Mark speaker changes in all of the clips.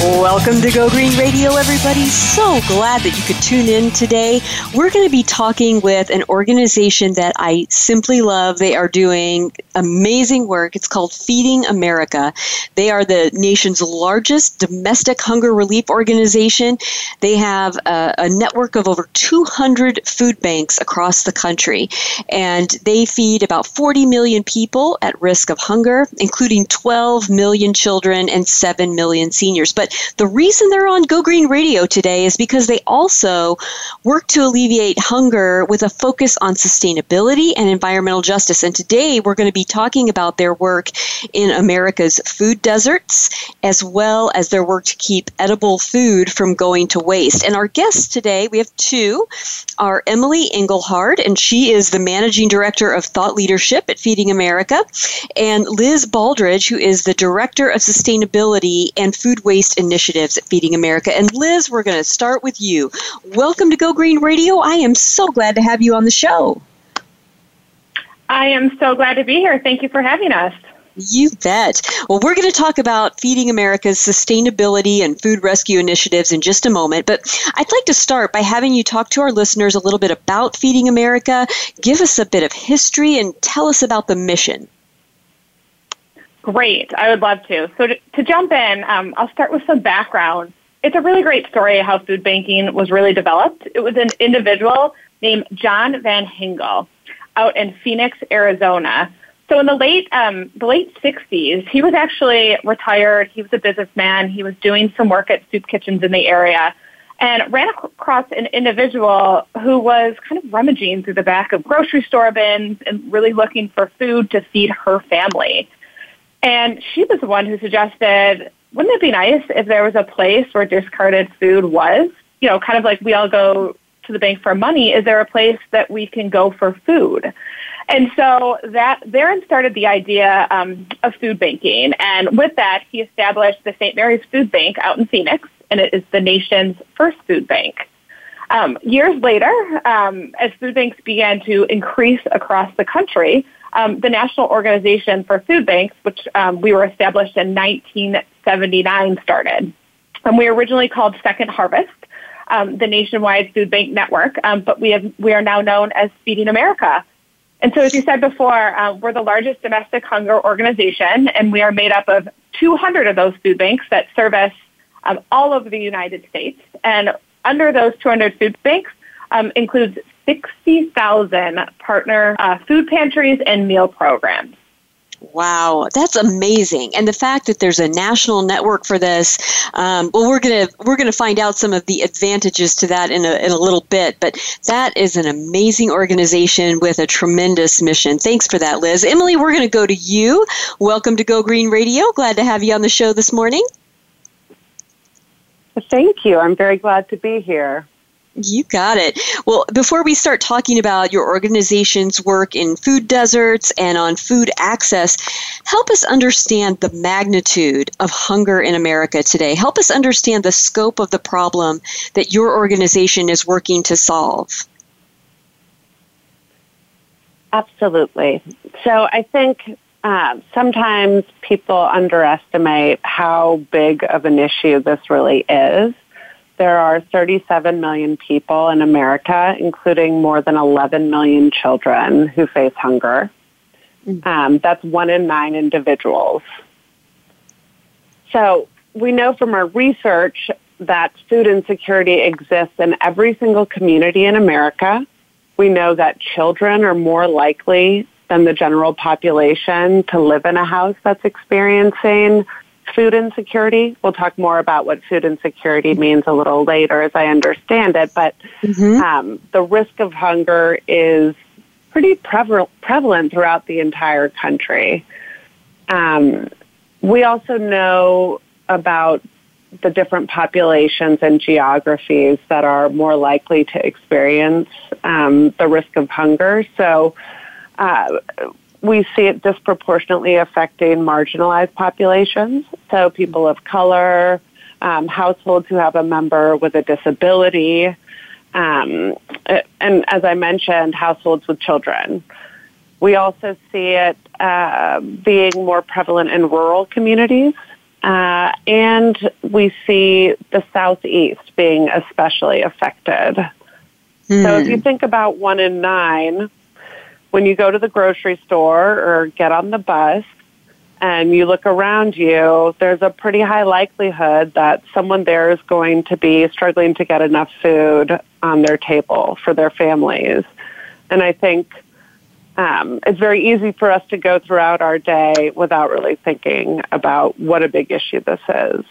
Speaker 1: Welcome to Go Green Radio, everybody. So glad that you could tune in today. We're going to be talking with an organization that I simply love. They are doing amazing work. It's called Feeding America. They are the nation's largest domestic hunger relief organization. They have a, a network of over 200 food banks across the country, and they feed about 40 million people at risk of hunger, including 12 million children and 7 million seniors. But the reason they're on Go Green Radio today is because they also work to alleviate hunger with a focus on sustainability and environmental justice. And today we're going to be talking about their work in America's food deserts, as well as their work to keep edible food from going to waste. And our guests today, we have two, are Emily Engelhard, and she is the managing director of thought leadership at Feeding America, and Liz Baldridge, who is the director of sustainability and food waste initiatives at Feeding America. And Liz, we're going to start with you. Welcome to Go Green Radio. I am so glad to have you on the show.
Speaker 2: I am so glad to be here. Thank you for having us.
Speaker 1: You bet. Well, we're going to talk about Feeding America's sustainability and food rescue initiatives in just a moment, but I'd like to start by having you talk to our listeners a little bit about Feeding America, give us a bit of history, and tell us about the mission.
Speaker 2: Great. I would love to. So to, to jump in, um, I'll start with some background. It's a really great story how food banking was really developed. It was an individual named John Van Hengel out in Phoenix, Arizona. So in the late um, the late 60s, he was actually retired. He was a businessman. He was doing some work at soup kitchens in the area and ran across an individual who was kind of rummaging through the back of grocery store bins and really looking for food to feed her family. And she was the one who suggested, wouldn't it be nice if there was a place where discarded food was? You know, kind of like we all go to the bank for money. Is there a place that we can go for food? And so that therein started the idea um, of food banking. And with that, he established the St. Mary's Food Bank out in Phoenix, and it is the nation's first food bank. Um, years later, um, as food banks began to increase across the country, um, the National Organization for Food Banks, which um, we were established in 1979, started. And we originally called Second Harvest, um, the nationwide food bank network, um, but we have we are now known as Feeding America. And so, as you said before, uh, we're the largest domestic hunger organization, and we are made up of 200 of those food banks that service um, all over the United States. And under those 200 food banks um, includes 60,000 partner uh, food pantries and meal programs.
Speaker 1: Wow, that's amazing! And the fact that there's a national network for this, um, well, we're gonna we're gonna find out some of the advantages to that in a in a little bit. But that is an amazing organization with a tremendous mission. Thanks for that, Liz. Emily, we're gonna go to you. Welcome to Go Green Radio. Glad to have you on the show this morning.
Speaker 3: Thank you. I'm very glad to be here.
Speaker 1: You got it. Well, before we start talking about your organization's work in food deserts and on food access, help us understand the magnitude of hunger in America today. Help us understand the scope of the problem that your organization is working to solve.
Speaker 3: Absolutely. So I think uh, sometimes people underestimate how big of an issue this really is there are 37 million people in America, including more than 11 million children who face hunger. Mm-hmm. Um, that's one in nine individuals. So we know from our research that food insecurity exists in every single community in America. We know that children are more likely than the general population to live in a house that's experiencing food insecurity. We'll talk more about what food insecurity means a little later as I understand it, but mm-hmm. um, the risk of hunger is pretty prevalent throughout the entire country. Um, we also know about the different populations and geographies that are more likely to experience um, the risk of hunger. So, uh, we see it disproportionately affecting marginalized populations, so people of color, um, households who have a member with a disability, um, and as I mentioned, households with children. We also see it uh, being more prevalent in rural communities, uh, and we see the southeast being especially affected. Hmm. So if you think about one in nine, when you go to the grocery store or get on the bus and you look around you, there's a pretty high likelihood that someone there is going to be struggling to get enough food on their table for their families. And I think um, it's very easy for us to go throughout our day without really thinking about what a big issue this is.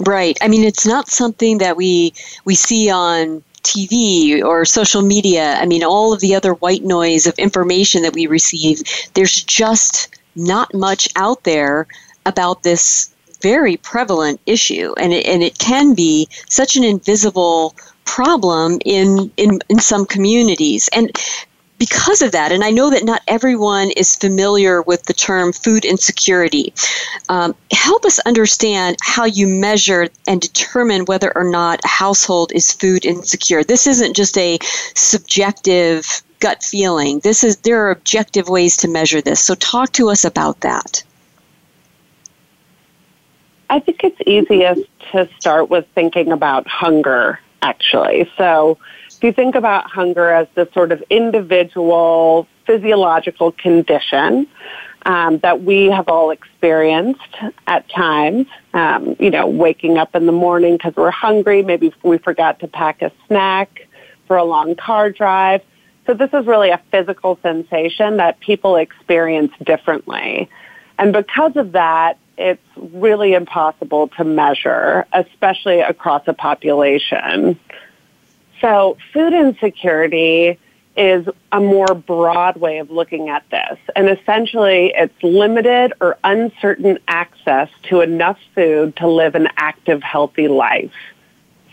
Speaker 1: Right. I mean, it's not something that we we see on TV or social media. I mean, all of the other white noise of information that we receive. There's just not much out there about this very prevalent issue, and it, and it can be such an invisible problem in, in in some communities. And because of that, and I know that not everyone is familiar with the term food insecurity, um, help us understand how you measure and determine whether or not a household is food insecure. This isn't just a subjective gut feeling. This is there are objective ways to measure this. So talk to us about that.
Speaker 3: I think it's easiest to start with thinking about hunger actually. So if you think about hunger as this sort of individual physiological condition um, that we have all experienced at times, um, you know, waking up in the morning because we're hungry, maybe we forgot to pack a snack for a long car drive. So this is really a physical sensation that people experience differently. And because of that, it's really impossible to measure, especially across a population. So food insecurity is a more broad way of looking at this. And essentially, it's limited or uncertain access to enough food to live an active, healthy life.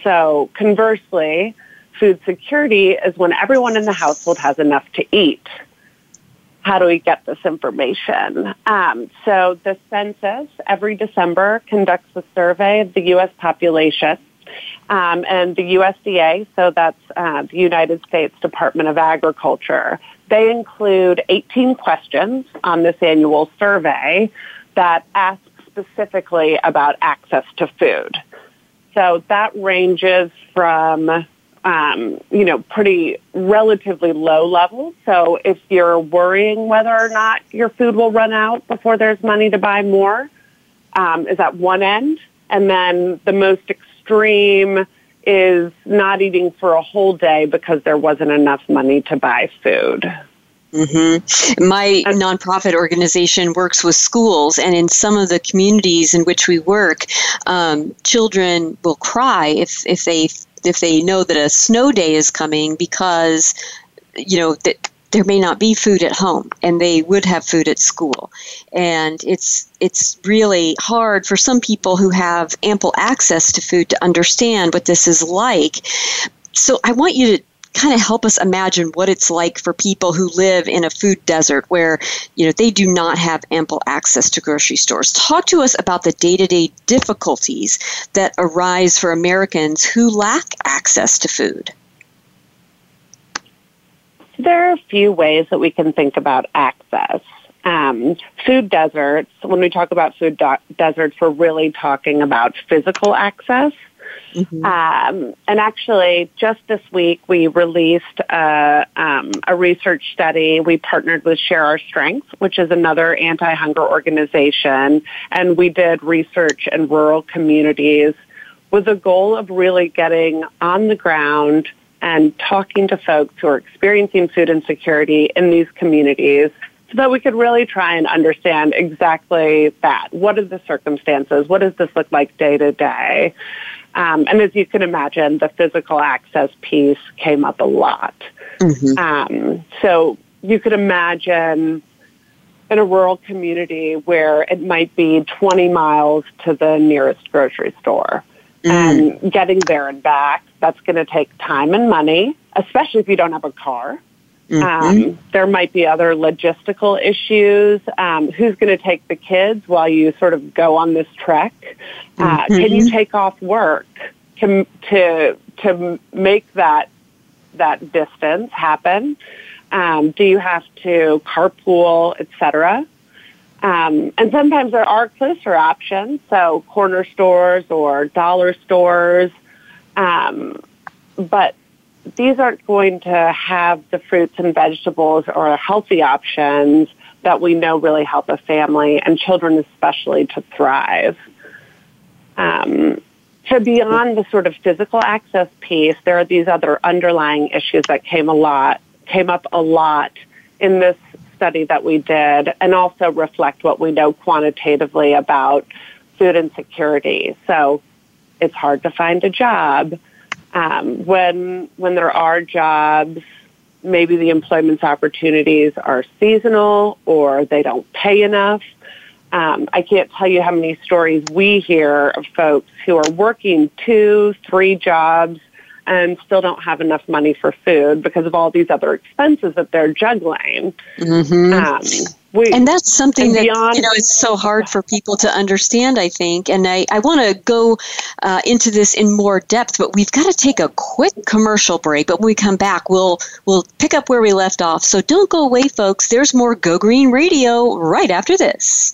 Speaker 3: So conversely, food security is when everyone in the household has enough to eat. How do we get this information? Um, so the census every December conducts a survey of the U.S. population um, and the USDA, so that's uh, the United States Department of Agriculture. They include 18 questions on this annual survey that ask specifically about access to food. So that ranges from um, you know, pretty relatively low levels. So if you're worrying whether or not your food will run out before there's money to buy more, um, is at one end. And then the most extreme is not eating for a whole day because there wasn't enough money to buy food.
Speaker 1: Mm-hmm. My nonprofit organization works with schools, and in some of the communities in which we work, um, children will cry if, if they if they know that a snow day is coming because you know that there may not be food at home and they would have food at school. And it's it's really hard for some people who have ample access to food to understand what this is like. So i want you to kind of help us imagine what it's like for people who live in a food desert where you know they do not have ample access to grocery stores. Talk to us about the day-to-day difficulties that arise for americans who lack access to food
Speaker 3: there are a few ways that we can think about access. Um, food deserts, when we talk about food do- deserts, we're really talking about physical access. Mm-hmm. Um, and actually, just this week, we released a, um, a, research study. We partnered with Share Our Strength, which is another anti-hunger organization, and we did research in rural communities with the goal of really getting on the ground and talking to folks who are experiencing food insecurity in these communities so that we could really try and understand exactly that. What are the circumstances? What does this look like day to day? Um, and as you can imagine, the physical access piece came up a lot. Mm-hmm. Um, so you could imagine in a rural community where it might be 20 miles to the nearest grocery store mm. and getting there and back. That's going to take time and money, especially if you don't have a car. Mm-hmm. Um, there might be other logistical issues. Um, who's going to take the kids while you sort of go on this trek? Uh, mm-hmm. Can you take off work to to to make that that distance happen? Um, do you have to carpool, etc.? Um, and sometimes there are closer options, so corner stores or dollar stores. Um, but these aren't going to have the fruits and vegetables or healthy options that we know really help a family and children especially to thrive. Um, so beyond the sort of physical access piece, there are these other underlying issues that came a lot, came up a lot in this study that we did and also reflect what we know quantitatively about food insecurity. So it's hard to find a job. Um, when when there are jobs, maybe the employment opportunities are seasonal or they don't pay enough. Um, I can't tell you how many stories we hear of folks who are working two, three jobs and still don't have enough money for food because of all these other expenses that they're juggling.
Speaker 1: Mm-hmm. Um, we, and that's something and that beyond, you know it's so hard for people to understand. I think, and I, I want to go uh, into this in more depth, but we've got to take a quick commercial break. But when we come back, we'll we'll pick up where we left off. So don't go away, folks. There's more Go Green Radio right after this.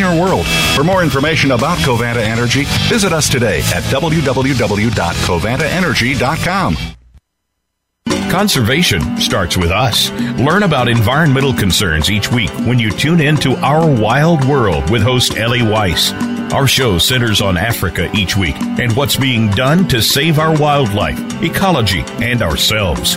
Speaker 4: cleaner world. For more information about Covanta Energy, visit us today at www.covantaenergy.com.
Speaker 5: Conservation starts with us. Learn about environmental concerns each week when you tune in to Our Wild World with host Ellie Weiss. Our show centers on Africa each week and what's being done to save our wildlife, ecology, and ourselves.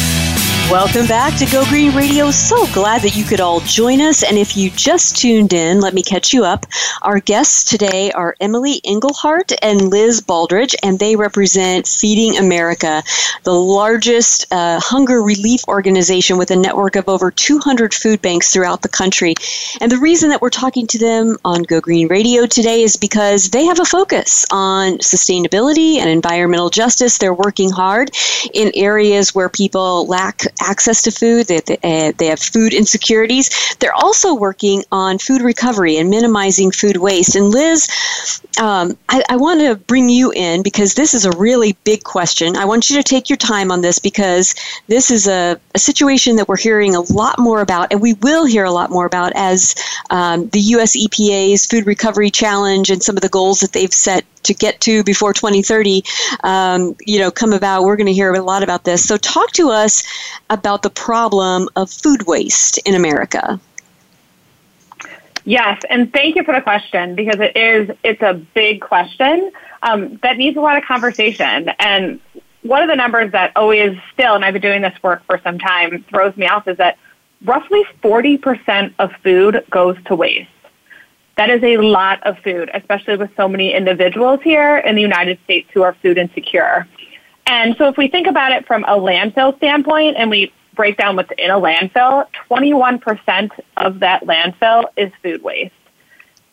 Speaker 1: Welcome back to Go Green Radio. So glad that you could all join us. And if you just tuned in, let me catch you up. Our guests today are Emily Engelhard and Liz Baldridge, and they represent Feeding America, the largest uh, hunger relief organization with a network of over 200 food banks throughout the country. And the reason that we're talking to them on Go Green Radio today is because they have a focus on sustainability and environmental justice. They're working hard in areas where people lack access to food, they, uh, they have food insecurities. They're also working on food recovery and minimizing food waste. And Liz, um, I, I want to bring you in because this is a really big question. I want you to take your time on this because this is a, a situation that we're hearing a lot more about, and we will hear a lot more about as um, the U.S. EPA's Food Recovery Challenge and some of the goals that they've set to get to before 2030, um, you know, come about. We're going to hear a lot about this. So, talk to us about the problem of food waste in America.
Speaker 2: Yes, and thank you for the question because it is it's a big question um, that needs a lot of conversation. And one of the numbers that always still, and I've been doing this work for some time, throws me off is that roughly 40% of food goes to waste. That is a lot of food, especially with so many individuals here in the United States who are food insecure. And so if we think about it from a landfill standpoint and we break down what's in a landfill, 21% of that landfill is food waste.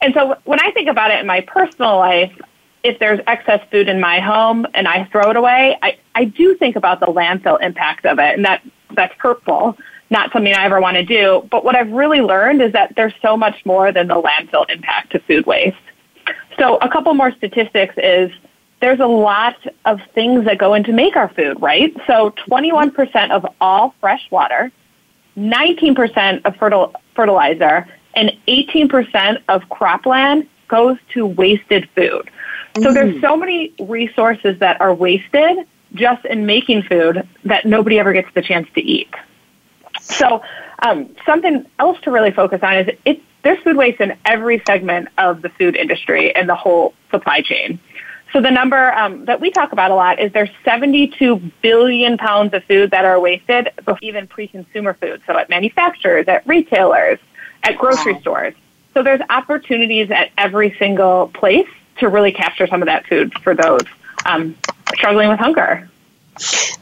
Speaker 2: And so when I think about it in my personal life, if there's excess food in my home and I throw it away, I, I do think about the landfill impact of it, and that that's hurtful, not something I ever want to do. But what I've really learned is that there's so much more than the landfill impact to food waste. So a couple more statistics is there's a lot of things that go into make our food, right? So 21% of all fresh water, 19% of fertil- fertilizer, and 18% of cropland goes to wasted food. So there's mm. so many resources that are wasted just in making food that nobody ever gets the chance to eat. So um, something else to really focus on is it, there's food waste in every segment of the food industry and the whole supply chain. So the number um, that we talk about a lot is there's 72 billion pounds of food that are wasted, even pre-consumer food. So at manufacturers, at retailers, at grocery wow. stores. So there's opportunities at every single place to really capture some of that food for those um, struggling with hunger.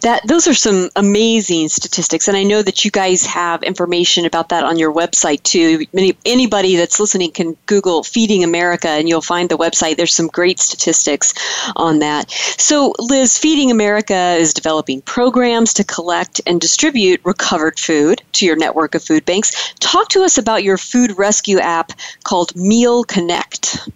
Speaker 1: That those are some amazing statistics, and I know that you guys have information about that on your website too. Many, anybody that's listening can Google "Feeding America" and you'll find the website. There's some great statistics on that. So, Liz, Feeding America is developing programs to collect and distribute recovered food to your network of food banks. Talk to us about your food rescue app called Meal Connect.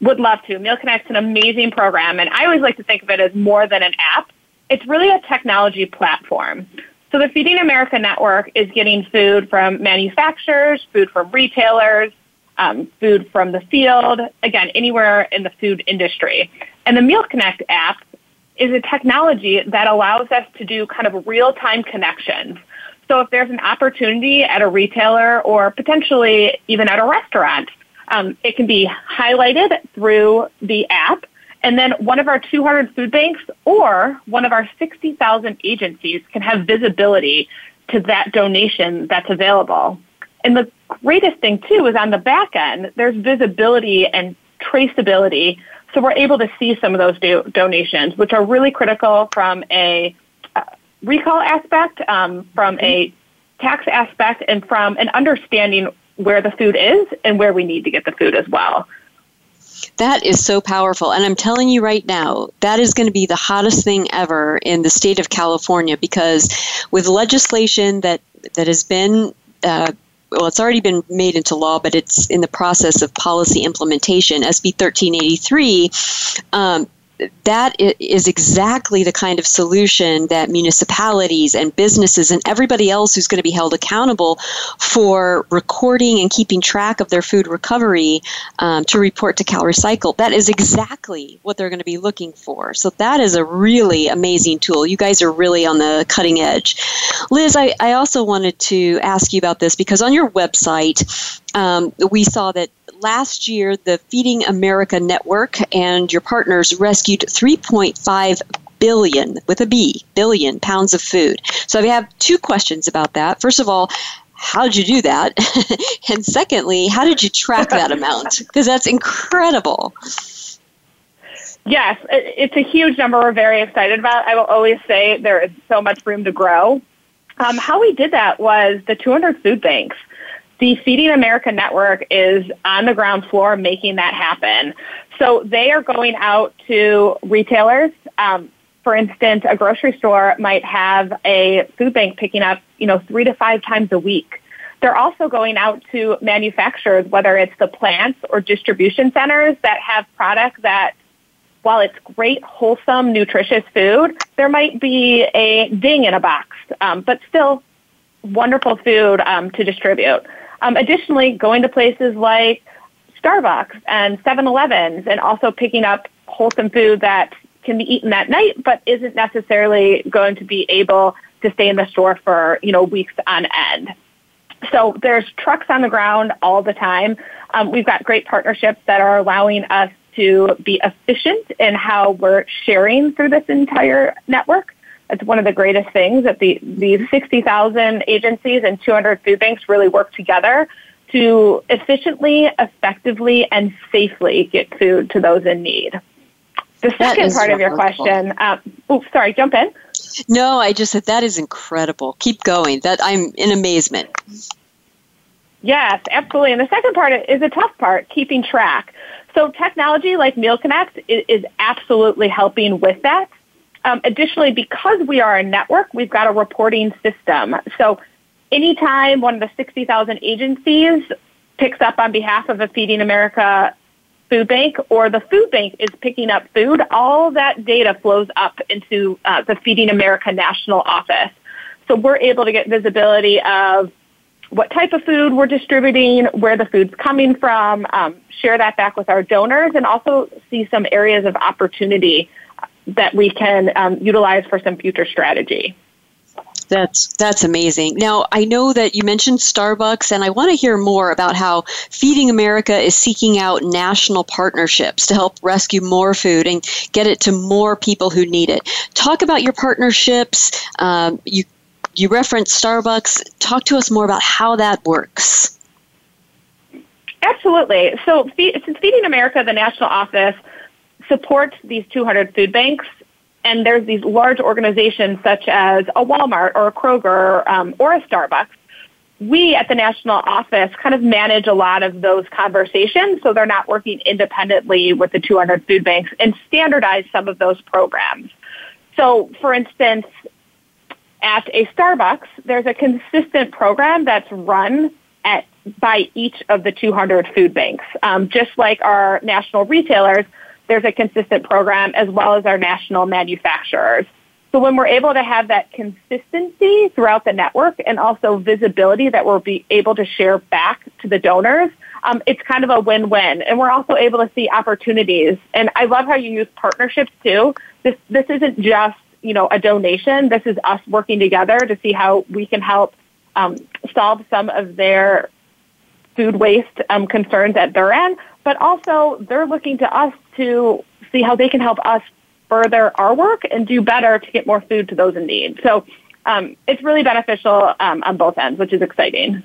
Speaker 2: Would love to. Meal Connect's an amazing program, and I always like to think of it as more than an app. It's really a technology platform. So the Feeding America Network is getting food from manufacturers, food from retailers, um, food from the field, again, anywhere in the food industry. And the Meal Connect app is a technology that allows us to do kind of real-time connections. So if there's an opportunity at a retailer or potentially even at a restaurant um, it can be highlighted through the app, and then one of our 200 food banks or one of our 60,000 agencies can have visibility to that donation that's available. And the greatest thing, too, is on the back end, there's visibility and traceability. So we're able to see some of those do- donations, which are really critical from a uh, recall aspect, um, from a tax aspect, and from an understanding where the food is and where we need to get the food as well.
Speaker 1: That is so powerful. And I'm telling you right now, that is going to be the hottest thing ever in the state of California because with legislation that, that has been uh, well, it's already been made into law, but it's in the process of policy implementation. SB 1383 um, that is exactly the kind of solution that municipalities and businesses and everybody else who's going to be held accountable for recording and keeping track of their food recovery um, to report to CalRecycle. That is exactly what they're going to be looking for. So that is a really amazing tool. You guys are really on the cutting edge. Liz, I, I also wanted to ask you about this because on your website, um, we saw that last year, the Feeding America Network and your partners rescued 3.5 billion with a B billion pounds of food. So I have two questions about that. First of all, how did you do that? and secondly, how did you track that amount? Because that's incredible.
Speaker 2: Yes, it's a huge number we're very excited about. I will always say there is so much room to grow. Um, how we did that was the 200 food banks the Feeding America Network is on the ground floor making that happen. So they are going out to retailers. Um, for instance, a grocery store might have a food bank picking up, you know, three to five times a week. They're also going out to manufacturers, whether it's the plants or distribution centers that have product that, while it's great, wholesome, nutritious food, there might be a ding in a box, um, but still wonderful food um, to distribute. Um, additionally, going to places like Starbucks and 7-Elevens and also picking up wholesome food that can be eaten that night but isn't necessarily going to be able to stay in the store for, you know, weeks on end. So there's trucks on the ground all the time. Um, we've got great partnerships that are allowing us to be efficient in how we're sharing through this entire network. It's one of the greatest things that the these 60,000 agencies and 200 food banks really work together to efficiently, effectively, and safely get food to those in need. The second part of your question, uh, oh, sorry, jump in.
Speaker 1: No, I just said that is incredible. Keep going. That I'm in amazement.
Speaker 2: Yes, absolutely. And the second part is a tough part, keeping track. So technology like Meal Connect is, absolutely helping with that. Um, additionally, because we are a network, we've got a reporting system. So anytime one of the 60,000 agencies picks up on behalf of a Feeding America food bank or the food bank is picking up food, all that data flows up into uh, the Feeding America national office. So we're able to get visibility of what type of food we're distributing, where the food's coming from, um, share that back with our donors, and also see some areas of opportunity that we can um, utilize for some future strategy.
Speaker 1: That's that's amazing. Now, I know that you mentioned Starbucks and I want to hear more about how Feeding America is seeking out national partnerships to help rescue more food and get it to more people who need it. Talk about your partnerships. Um, you you referenced Starbucks. Talk to us more about how that works.
Speaker 2: Absolutely. So, since Feeding America, the national office, supports these 200 food banks and there's these large organizations such as a Walmart or a Kroger um, or a Starbucks. We at the national office kind of manage a lot of those conversations so they're not working independently with the 200 food banks and standardize some of those programs. So, for instance, at a Starbucks, there's a consistent program that's run at by each of the 200 food banks. Um, just like our national retailers, there's a consistent program as well as our national manufacturers. So when we're able to have that consistency throughout the network and also visibility that we'll be able to share back to the donors, um, it's kind of a win-win. And we're also able to see opportunities. And I love how you use partnerships too. This this isn't just you know a donation. This is us working together to see how we can help um, solve some of their food waste um, concerns at their end, but also they're looking to us to see how they can help us further our work and do better to get more food to those in need. So um, it's really beneficial um, on both ends, which is exciting.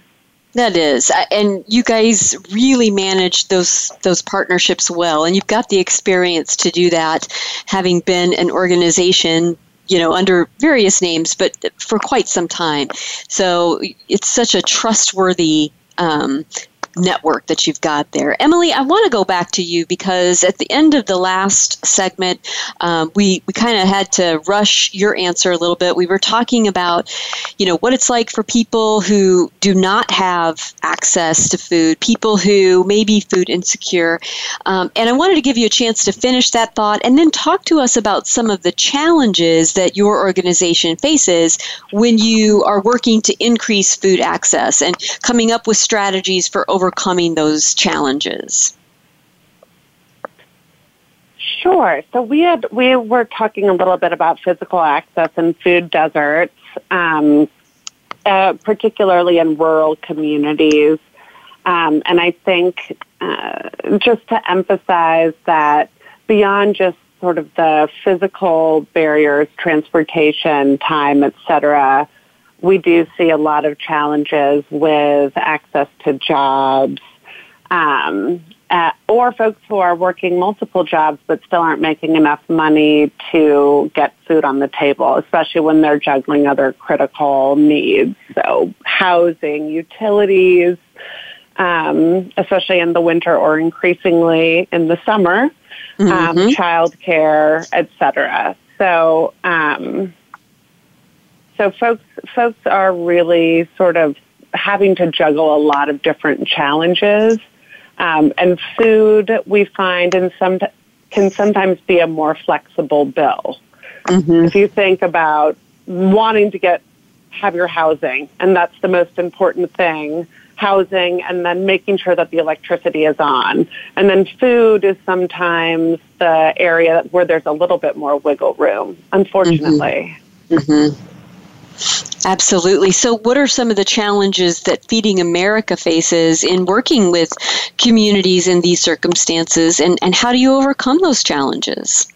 Speaker 1: That is, and you guys really manage those those partnerships well, and you've got the experience to do that, having been an organization you know under various names but for quite some time so it's such a trustworthy um, network that you've got there. Emily, I want to go back to you because at the end of the last segment, um, we, we kind of had to rush your answer a little bit. We were talking about, you know, what it's like for people who do not have access to food, people who may be food insecure. Um, and I wanted to give you a chance to finish that thought and then talk to us about some of the challenges that your organization faces when you are working to increase food access and coming up with strategies for overcoming those challenges?
Speaker 3: Sure. So we had we were talking a little bit about physical access and food deserts, um, uh, particularly in rural communities. Um, and I think uh, just to emphasize that beyond just sort of the physical barriers, transportation, time, et cetera, we do see a lot of challenges with access to jobs, um, uh, or folks who are working multiple jobs but still aren't making enough money to get food on the table, especially when they're juggling other critical needs. So, housing, utilities, um, especially in the winter or increasingly in the summer, um, mm-hmm. um, childcare, etc. So, um, so folks folks are really sort of having to juggle a lot of different challenges. Um, and food, we find, in some can sometimes be a more flexible bill. Mm-hmm. If you think about wanting to get have your housing, and that's the most important thing, housing, and then making sure that the electricity is on. And then food is sometimes the area where there's a little bit more wiggle room, unfortunately.
Speaker 1: Mm-hmm. Mm-hmm. Absolutely. So, what are some of the challenges that Feeding America faces in working with communities in these circumstances, and, and how do you overcome those challenges?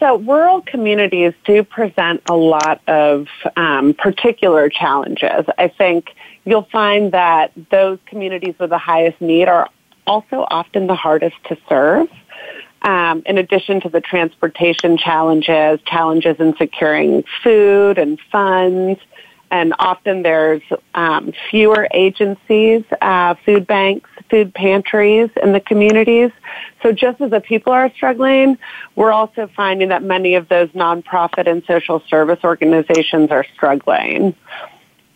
Speaker 3: So, rural communities do present a lot of um, particular challenges. I think you'll find that those communities with the highest need are also often the hardest to serve. Um, in addition to the transportation challenges, challenges in securing food and funds, and often there's um, fewer agencies, uh, food banks, food pantries in the communities. So just as the people are struggling, we're also finding that many of those nonprofit and social service organizations are struggling.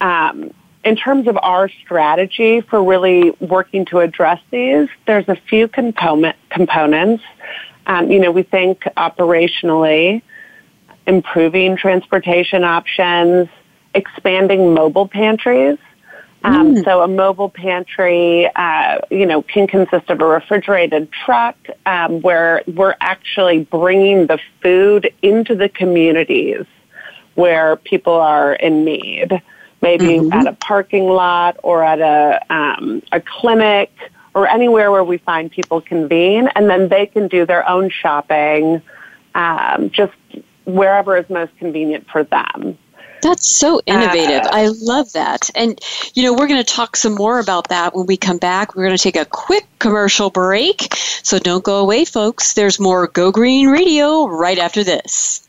Speaker 3: Um, in terms of our strategy for really working to address these, there's a few component, components. Um, you know, we think operationally, improving transportation options, expanding mobile pantries. Um, mm. So a mobile pantry, uh, you know, can consist of a refrigerated truck um, where we're actually bringing the food into the communities where people are in need maybe mm-hmm. at a parking lot or at a um, a clinic or anywhere where we find people convene, and then they can do their own shopping, um, just wherever is most convenient for them.
Speaker 1: That's so innovative. Uh, I love that. And, you know, we're going to talk some more about that when we come back. We're going to take a quick commercial break. So don't go away, folks. There's more Go Green Radio right after this.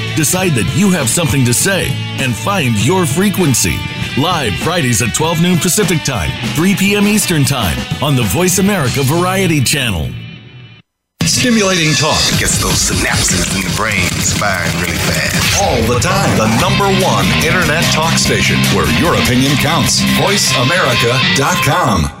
Speaker 6: decide that you have something to say, and find your frequency. Live Fridays at 12 noon Pacific Time, 3 p.m. Eastern Time on the Voice America Variety Channel.
Speaker 4: Stimulating talk
Speaker 7: gets those synapses in the brain firing really fast.
Speaker 4: All the time. The number one internet talk station where your opinion counts. VoiceAmerica.com.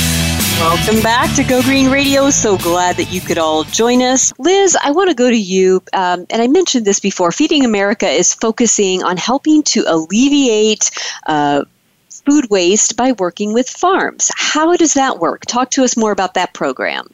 Speaker 1: Welcome back to Go Green Radio. So glad that you could all join us. Liz, I want to go to you. Um, and I mentioned this before Feeding America is focusing on helping to alleviate. Uh, food waste by working with farms. How does that work? Talk to us more about that program.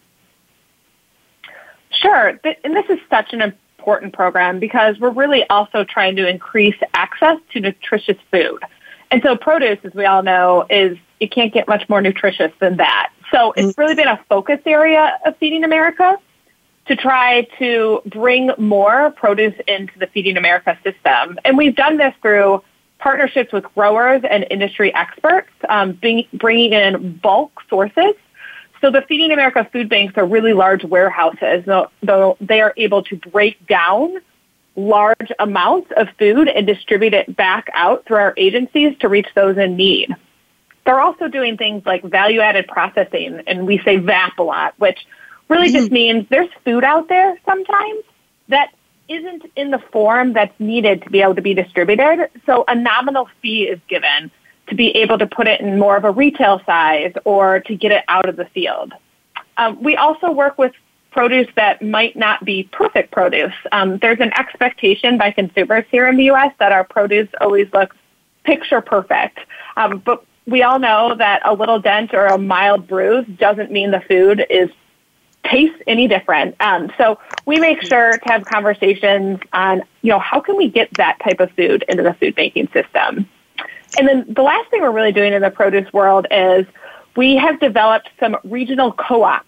Speaker 2: Sure. And this is such an important program because we're really also trying to increase access to nutritious food. And so produce, as we all know, is you can't get much more nutritious than that. So it's really been a focus area of Feeding America to try to bring more produce into the Feeding America system. And we've done this through partnerships with growers and industry experts, um, bringing in bulk sources so the Feeding America food banks are really large warehouses, they are able to break down large amounts of food and distribute it back out through our agencies to reach those in need. They're also doing things like value added processing, and we say VAP a lot, which really just means there's food out there sometimes that isn't in the form that's needed to be able to be distributed. So a nominal fee is given to be able to put it in more of a retail size or to get it out of the field. Um, we also work with produce that might not be perfect produce. Um, there's an expectation by consumers here in the U.S. that our produce always looks picture perfect. Um, but we all know that a little dent or a mild bruise doesn't mean the food is tastes any different. Um, so we make sure to have conversations on, you know, how can we get that type of food into the food banking system? And then the last thing we're really doing in the produce world is we have developed some regional co-ops.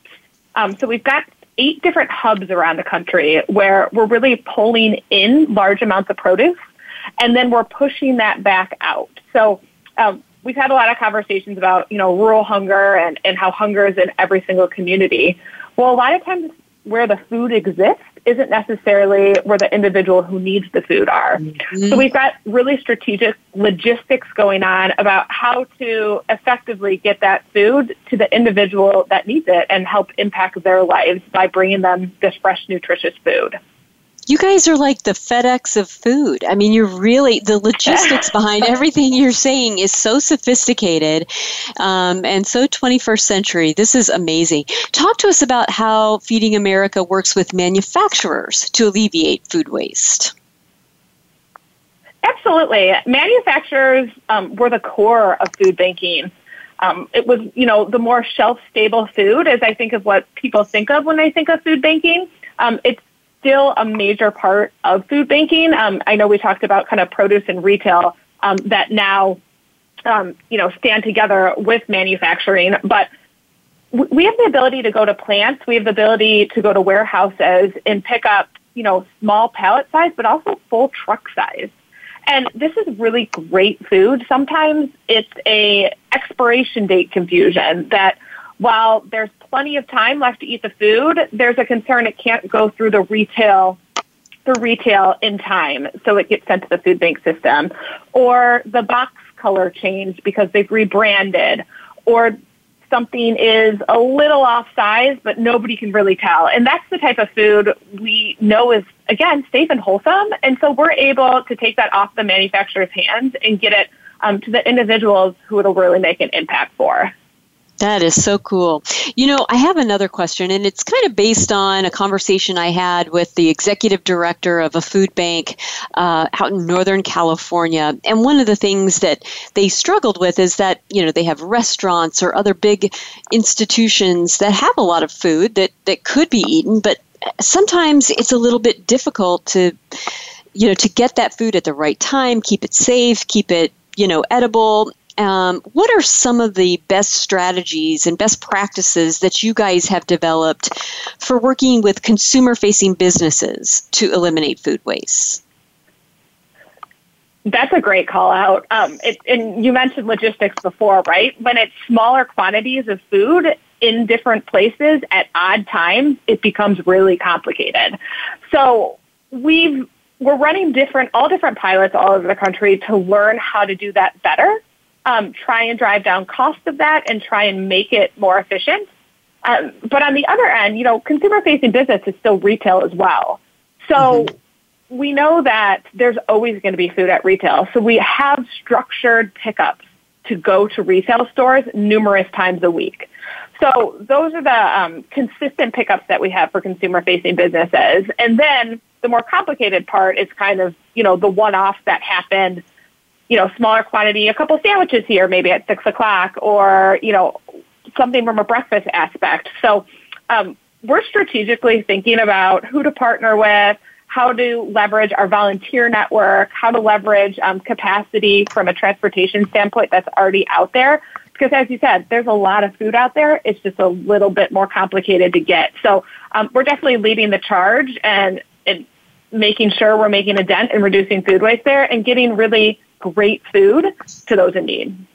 Speaker 2: Um, so we've got eight different hubs around the country where we're really pulling in large amounts of produce and then we're pushing that back out. So um, we've had a lot of conversations about, you know, rural hunger and, and how hunger is in every single community. Well, a lot of times where the food exists isn't necessarily where the individual who needs the food are. Mm-hmm. So we've got really strategic logistics going on about how to effectively get that food to the individual that needs it and help impact their lives by bringing them this fresh, nutritious food
Speaker 1: you guys are like the FedEx of food. I mean, you're really, the logistics behind everything you're saying is so sophisticated um, and so 21st century. This is amazing. Talk to us about how Feeding America works with manufacturers to alleviate food waste.
Speaker 2: Absolutely. Manufacturers um, were the core of food banking. Um, it was, you know, the more shelf stable food, as I think of what people think of when they think of food banking. Um, it's still a major part of food banking. Um, I know we talked about kind of produce and retail um, that now, um, you know, stand together with manufacturing, but we have the ability to go to plants. We have the ability to go to warehouses and pick up, you know, small pallet size, but also full truck size. And this is really great food. Sometimes it's a expiration date confusion that while there's plenty of time left to eat the food, there's a concern it can't go through the retail through retail in time, so it gets sent to the food bank system, or the box color changed because they've rebranded, or something is a little off size, but nobody can really tell. And that's the type of food we know is, again, safe and wholesome. And so we're able to take that off the manufacturer's hands and get it um, to the individuals who it'll really make an impact for.
Speaker 1: That is so cool. You know, I have another question, and it's kind of based on a conversation I had with the executive director of a food bank uh, out in Northern California. And one of the things that they struggled with is that, you know, they have restaurants or other big institutions that have a lot of food that, that could be eaten, but sometimes it's a little bit difficult to, you know, to get that food at the right time, keep it safe, keep it you know edible um, what are some of the best strategies and best practices that you guys have developed for working with consumer facing businesses to eliminate food waste?
Speaker 2: That's a great call out. Um, it, and you mentioned logistics before, right? When it's smaller quantities of food in different places at odd times, it becomes really complicated. So we've we're running different all different pilots all over the country to learn how to do that better um, try and drive down cost of that and try and make it more efficient. Um, but on the other end, you know, consumer facing business is still retail as well. So mm-hmm. we know that there's always going to be food at retail. So we have structured pickups to go to retail stores numerous times a week. So those are the um, consistent pickups that we have for consumer facing businesses. And then the more complicated part is kind of, you know, the one off that happened you know, smaller quantity, a couple sandwiches here maybe at six o'clock or, you know, something from a breakfast aspect. So um, we're strategically thinking about who to partner with, how to leverage our volunteer network, how to leverage um, capacity from a transportation standpoint that's already out there. Because as you said, there's a lot of food out there. It's just a little bit more complicated to get. So um, we're definitely leading the charge and, and making sure we're making a dent in reducing food waste there and getting really great food to those in need.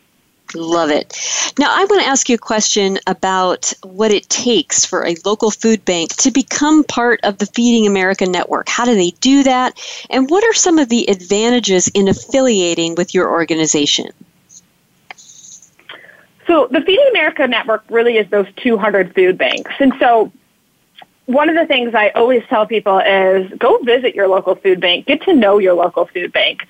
Speaker 1: Love it. Now, I want to ask you a question about what it takes for a local food bank to become part of the Feeding America network. How do they do that? And what are some of the advantages in affiliating with your organization?
Speaker 2: So, the Feeding America network really is those 200 food banks. And so, one of the things I always tell people is go visit your local food bank, get to know your local food bank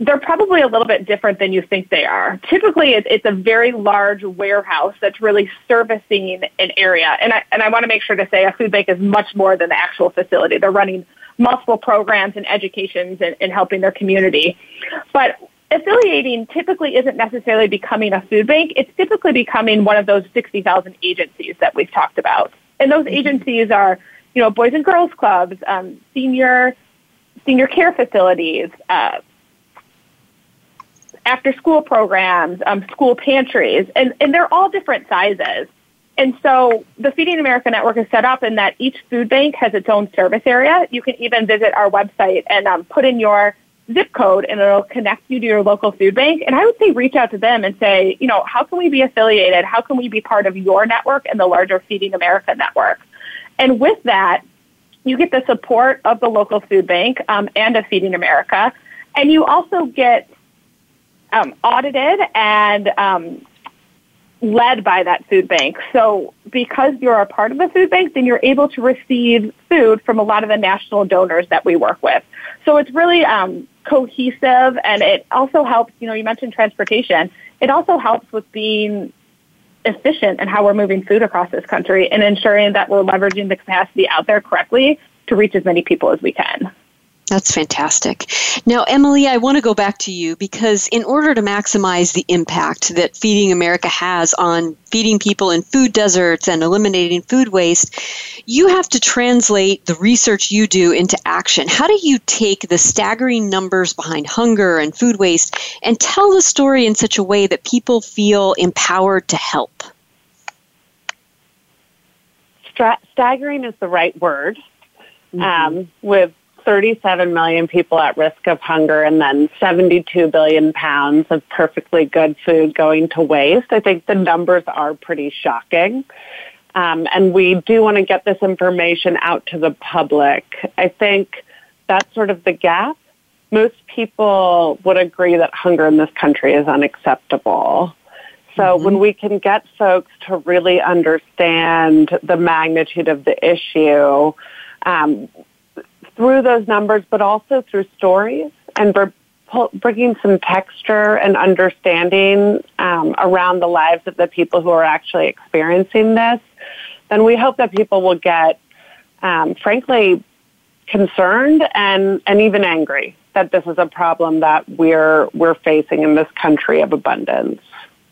Speaker 2: they're probably a little bit different than you think they are. Typically, it's a very large warehouse that's really servicing an area. And I, and I want to make sure to say a food bank is much more than the actual facility. They're running multiple programs and educations and, and helping their community. But affiliating typically isn't necessarily becoming a food bank. It's typically becoming one of those 60,000 agencies that we've talked about. And those agencies are, you know, Boys and Girls Clubs, um, senior senior care facilities, uh, after school programs, um, school pantries, and, and they're all different sizes. And so the Feeding America Network is set up in that each food bank has its own service area. You can even visit our website and um, put in your zip code and it'll connect you to your local food bank. And I would say reach out to them and say, you know, how can we be affiliated? How can we be part of your network and the larger Feeding America network? And with that, you get the support of the local food bank um, and of Feeding America. And you also get um, audited and um, led by that food bank. So because you're a part of the food bank, then you're able to receive food from a lot of the national donors that we work with. So it's really um, cohesive and it also helps, you know, you mentioned transportation. It also helps with being efficient in how we're moving food across this country and ensuring that we're leveraging the capacity out there correctly to reach as many people as we can.
Speaker 1: That's fantastic. Now, Emily, I want to go back to you because in order to maximize the impact that Feeding America has on feeding people in food deserts and eliminating food waste, you have to translate the research you do into action. How do you take the staggering numbers behind hunger and food waste and tell the story in such a way that people feel empowered to help?
Speaker 3: staggering is the right word. Mm-hmm. Um, with 37 million people at risk of hunger and then 72 billion pounds of perfectly good food going to waste. I think the numbers are pretty shocking. Um, and we do want to get this information out to the public. I think that's sort of the gap. Most people would agree that hunger in this country is unacceptable. So mm-hmm. when we can get folks to really understand the magnitude of the issue, um, through those numbers, but also through stories and bringing some texture and understanding um, around the lives of the people who are actually experiencing this, then we hope that people will get, um, frankly, concerned and, and even angry that this is a problem that we're we're facing in this country of abundance.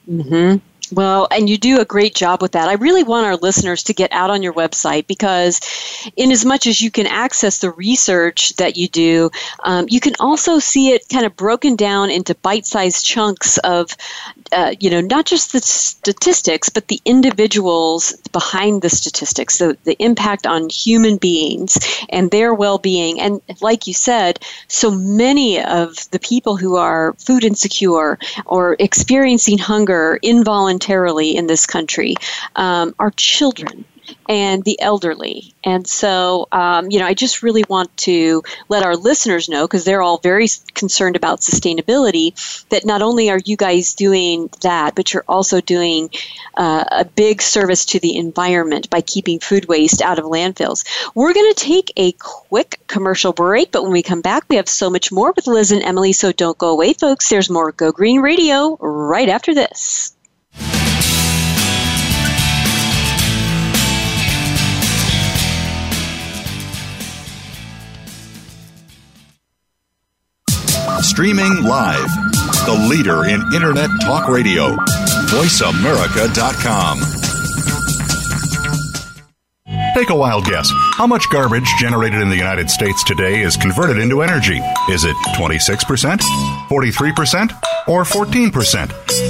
Speaker 1: Mm-hmm. Well, and you do a great job with that. I really want our listeners to get out on your website because, in as much as you can access the research that you do, um, you can also see it kind of broken down into bite-sized chunks of, uh, you know, not just the statistics, but the individuals behind the statistics, the, the impact on human beings and their well-being. And like you said, so many of the people who are food insecure or experiencing hunger involuntarily in this country um, are children and the elderly. And so, um, you know, I just really want to let our listeners know, because they're all very concerned about sustainability, that not only are you guys doing that, but you're also doing uh, a big service to the environment by keeping food waste out of landfills. We're going to take a quick commercial break, but when we come back, we have so much more with Liz and Emily, so don't go away, folks. There's more Go Green Radio right after this.
Speaker 4: Streaming live. The leader in Internet talk radio. VoiceAmerica.com. Take a wild guess. How much garbage generated in the United States today is converted into energy? Is it 26%, 43%, or 14%?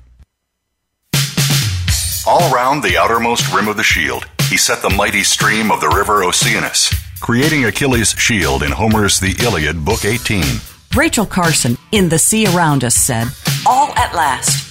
Speaker 4: All round the outermost rim of the shield, he set the mighty stream of the river Oceanus, creating Achilles' shield in Homer's The Iliad, Book 18.
Speaker 8: Rachel Carson in The Sea Around Us said, All at last,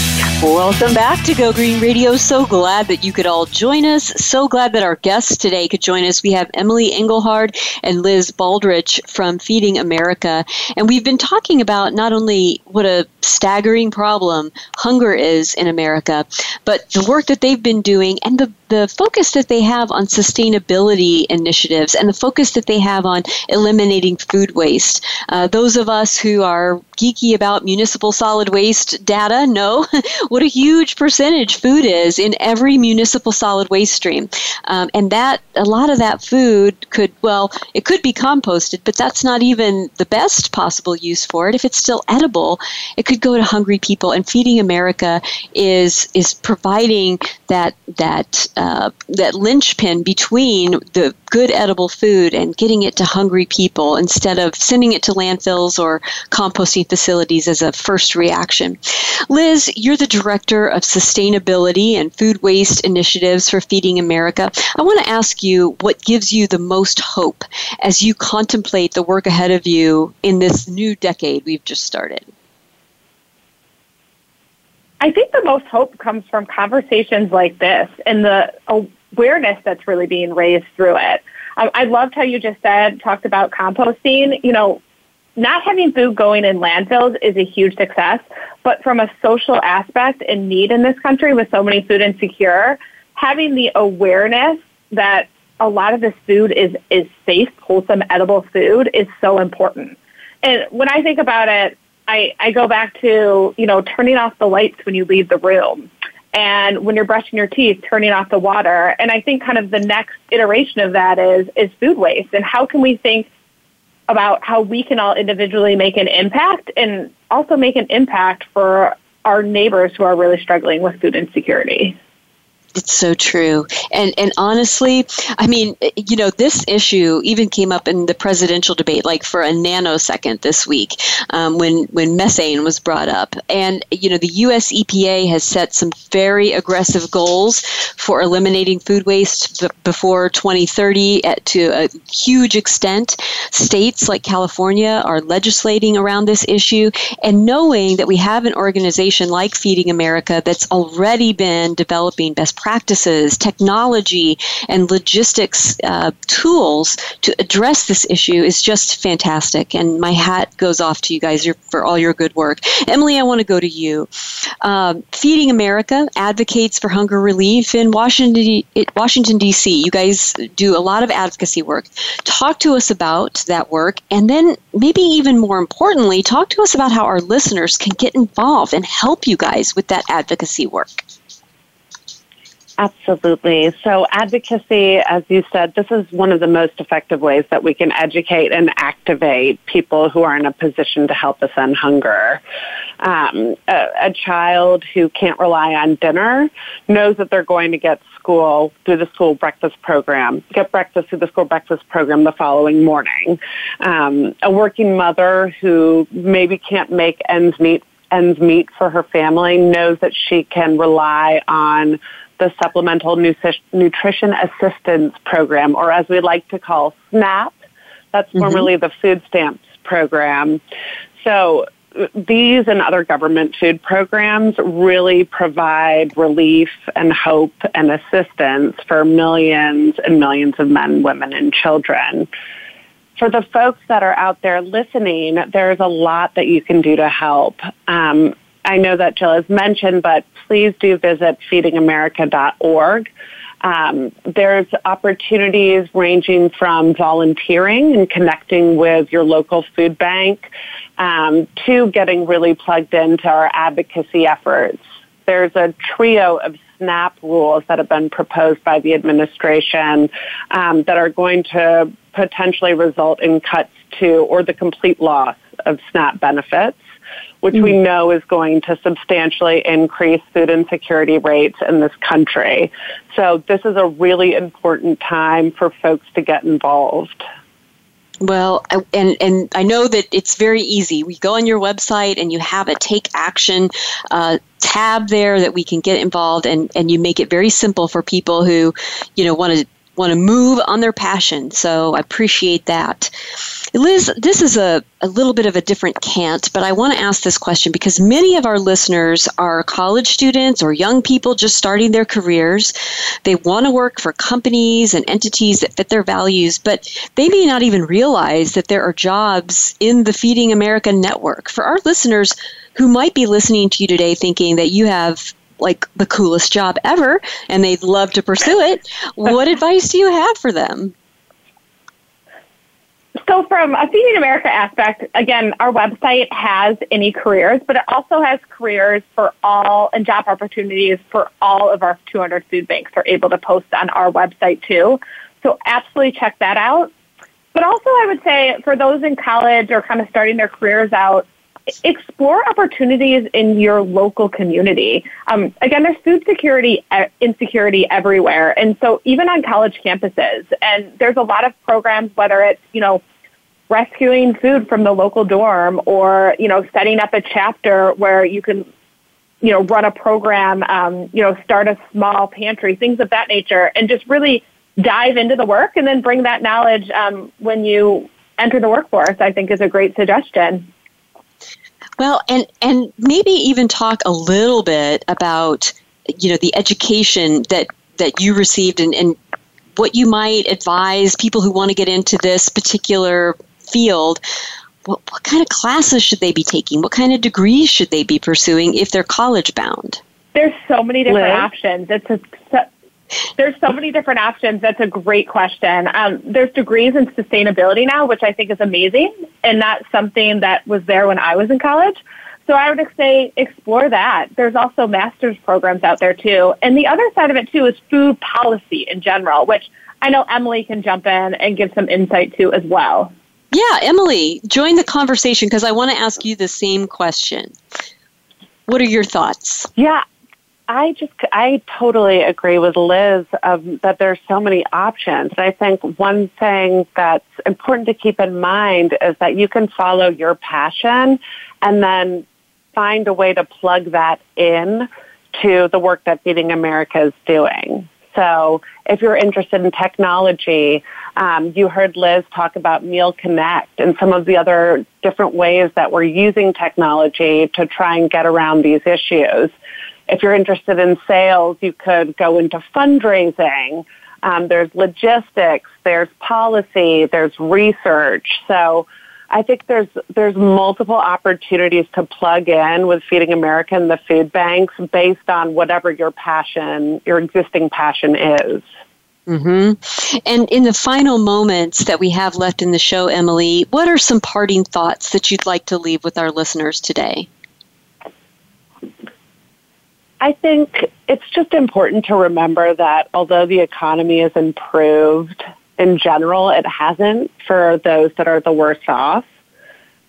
Speaker 1: Welcome back to Go Green Radio. So glad that you could all join us. So glad that our guests today could join us. We have Emily Engelhard and Liz Baldrich from Feeding America. And we've been talking about not only what a staggering problem hunger is in America, but the work that they've been doing and the the focus that they have on sustainability initiatives and the focus that they have on eliminating food waste. Uh, those of us who are geeky about municipal solid waste data know what a huge percentage food is in every municipal solid waste stream. Um, and that a lot of that food could, well, it could be composted, but that's not even the best possible use for it. If it's still edible, it could go to hungry people. And Feeding America is is providing that that uh, that linchpin between the good edible food and getting it to hungry people instead of sending it to landfills or composting facilities as a first reaction. Liz, you're the director of sustainability and food waste initiatives for Feeding America. I want to ask you what gives you the most hope as you contemplate the work ahead of you in this new decade we've just started.
Speaker 2: I think the most hope comes from conversations like this and the awareness that's really being raised through it. Um, I loved how you just said, talked about composting. You know, not having food going in landfills is a huge success, but from a social aspect and need in this country with so many food insecure, having the awareness that a lot of this food is, is safe, wholesome, edible food is so important. And when I think about it, I, I go back to, you know, turning off the lights when you leave the room. And when you're brushing your teeth, turning off the water. And I think kind of the next iteration of that is is food waste. And how can we think about how we can all individually make an impact and also make an impact for our neighbors who are really struggling with food insecurity?
Speaker 1: It's so true. And and honestly, I mean, you know, this issue even came up in the presidential debate, like for a nanosecond this week, um, when when methane was brought up. And you know, the U.S. EPA has set some very aggressive goals for eliminating food waste b- before 2030 at, to a huge extent. States like California are legislating around this issue, and knowing that we have an organization like Feeding America that's already been developing best practices, technology, and logistics uh, tools to address this issue is just fantastic. And my hat goes off to you guys for all your good work. Emily, I want to go to you. Um, Feeding America advocates for hunger relief in Washington, Washington D.C. You guys do a lot of advocacy work. Talk to us about that work, and then maybe even more importantly, talk to us about how our listeners can get involved and help you guys with that advocacy work.
Speaker 3: Absolutely. So, advocacy, as you said, this is one of the most effective ways that we can educate and activate people who are in a position to help us end hunger. Um, a, a child who can't rely on dinner knows that they're going to get school through the school breakfast program, get breakfast through the school breakfast program the following morning. Um, a working mother who maybe can't make ends meet ends meet for her family knows that she can rely on the Supplemental Nutrition Assistance Program, or as we like to call SNAP. That's mm-hmm. formerly the food stamps program. So these and other government food programs really provide relief and hope and assistance for millions and millions of men, women, and children. For the folks that are out there listening, there's a lot that you can do to help. Um, I know that Jill has mentioned, but please do visit feedingamerica.org. Um, there's opportunities ranging from volunteering and connecting with your local food bank um, to getting really plugged into our advocacy efforts. There's a trio of SNAP rules that have been proposed by the administration um, that are going to potentially result in cuts to or the complete loss of SNAP benefits which mm-hmm. we mm. know is going to substantially increase food insecurity rates in this country. So this is a really important time for folks to get involved.
Speaker 1: Well, and and I know that it's very easy. We go on your website and you have a take action uh, tab there that we can get involved, and and you make it very simple for people who, you know, want to want to move on their passion. So I appreciate that. Liz, this is a, a little bit of a different cant, but I want to ask this question because many of our listeners are college students or young people just starting their careers. They want to work for companies and entities that fit their values, but they may not even realize that there are jobs in the Feeding America network. For our listeners who might be listening to you today thinking that you have like the coolest job ever and they'd love to pursue it, what advice do you have for them?
Speaker 2: So, from a Feeding America aspect, again, our website has any careers, but it also has careers for all and job opportunities for all of our 200 food banks are able to post on our website too. So, absolutely check that out. But also, I would say for those in college or kind of starting their careers out, explore opportunities in your local community. Um, again, there's food security insecurity everywhere, and so even on college campuses, and there's a lot of programs, whether it's you know rescuing food from the local dorm or you know setting up a chapter where you can you know run a program, um, you know start a small pantry, things of that nature, and just really dive into the work and then bring that knowledge um, when you enter the workforce. I think is a great suggestion.
Speaker 1: Well, and and maybe even talk a little bit about you know the education that that you received and, and what you might advise people who want to get into this particular field. What, what kind of classes should they be taking? What kind of degrees should they be pursuing if they're college bound?
Speaker 2: There's so many different Liz? options. It's a, there's so many different options. That's a great question. Um, there's degrees in sustainability now, which I think is amazing, and that's something that was there when I was in college. So I would say explore that. There's also master's programs out there too. And the other side of it too is food policy in general, which I know Emily can jump in and give some insight to as well.
Speaker 1: Yeah, Emily, join the conversation because I want to ask you the same question. What are your thoughts?
Speaker 3: Yeah, I just I totally agree with Liz of, that there's so many options. I think one thing that's important to keep in mind is that you can follow your passion and then find a way to plug that in to the work that Feeding America is doing. So if you're interested in technology, um, you heard Liz talk about Meal Connect and some of the other different ways that we're using technology to try and get around these issues. If you're interested in sales, you could go into fundraising. Um, there's logistics, there's policy, there's research. So I think there's there's multiple opportunities to plug in with Feeding America and the food banks based on whatever your passion, your existing passion is.
Speaker 1: Mm-hmm. And in the final moments that we have left in the show, Emily, what are some parting thoughts that you'd like to leave with our listeners today?
Speaker 3: I think it's just important to remember that although the economy has improved in general, it hasn't for those that are the worst off.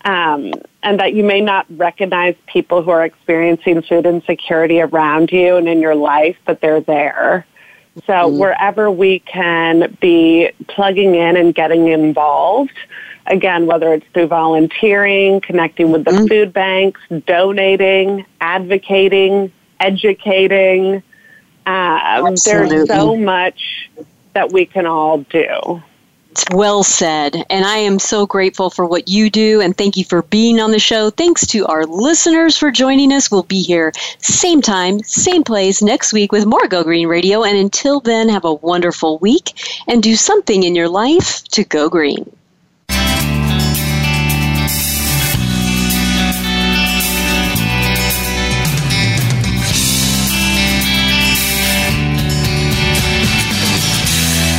Speaker 3: Um, and that you may not recognize people who are experiencing food insecurity around you and in your life, but they're there. So mm. wherever we can be plugging in and getting involved, again, whether it's through volunteering, connecting with the mm. food banks, donating, advocating, educating, um, there's so much that we can all do.
Speaker 1: It's well said. And I am so grateful for what you do and thank you for being on the show. Thanks to our listeners for joining us. We'll be here same time, same place next week with more Go Green Radio. And until then, have a wonderful week and do something in your life to go green.